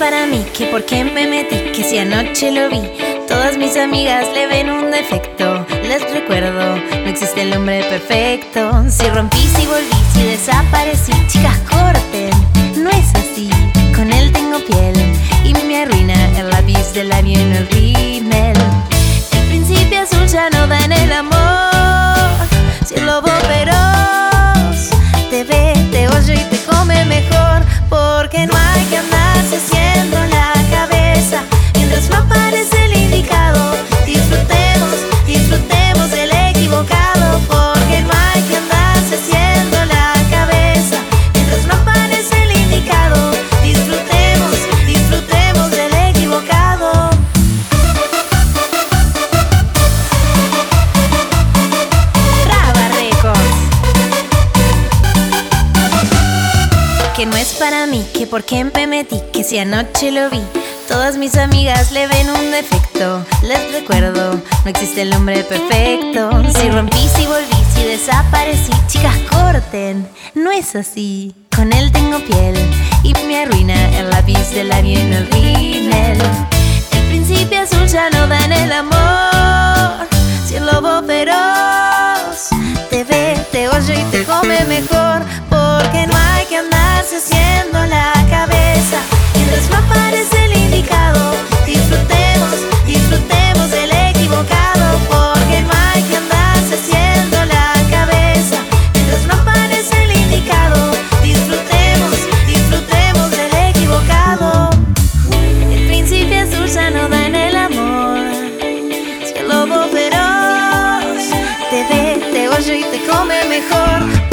para mí, que por qué me metí, que si anoche lo vi. Todas mis amigas le ven un defecto. Les recuerdo, no existe el hombre perfecto. Si rompí, si volví, si desaparecí, chicas corten, no es así. Con él tengo piel y me arruina el lápiz del labio en el rímel. El principio azul ya no da en el amor. Si el lobo feroz te ve, te oye y te come mejor, porque no hay que andarse haciendo Que no es para mí, que por qué me metí, que si anoche lo vi. Todas mis amigas le ven un defecto. Les recuerdo, no existe el hombre perfecto. Si rompí, si volví, si desaparecí, chicas corten, no es así. Con él tengo piel y me arruina el lápiz del labio en el rímel. El principio azul ya no da en el amor. Si el lobo feroz te ve, te oye y te come mejor, haciendo la cabeza. Mientras no aparece el indicado, disfrutemos, disfrutemos del equivocado, porque no hay que andarse haciendo la cabeza. Mientras no aparece el indicado, disfrutemos, disfrutemos del equivocado. El príncipe azul sano da en el amor. Si el lobo feroz te ve, te oye y te come mejor.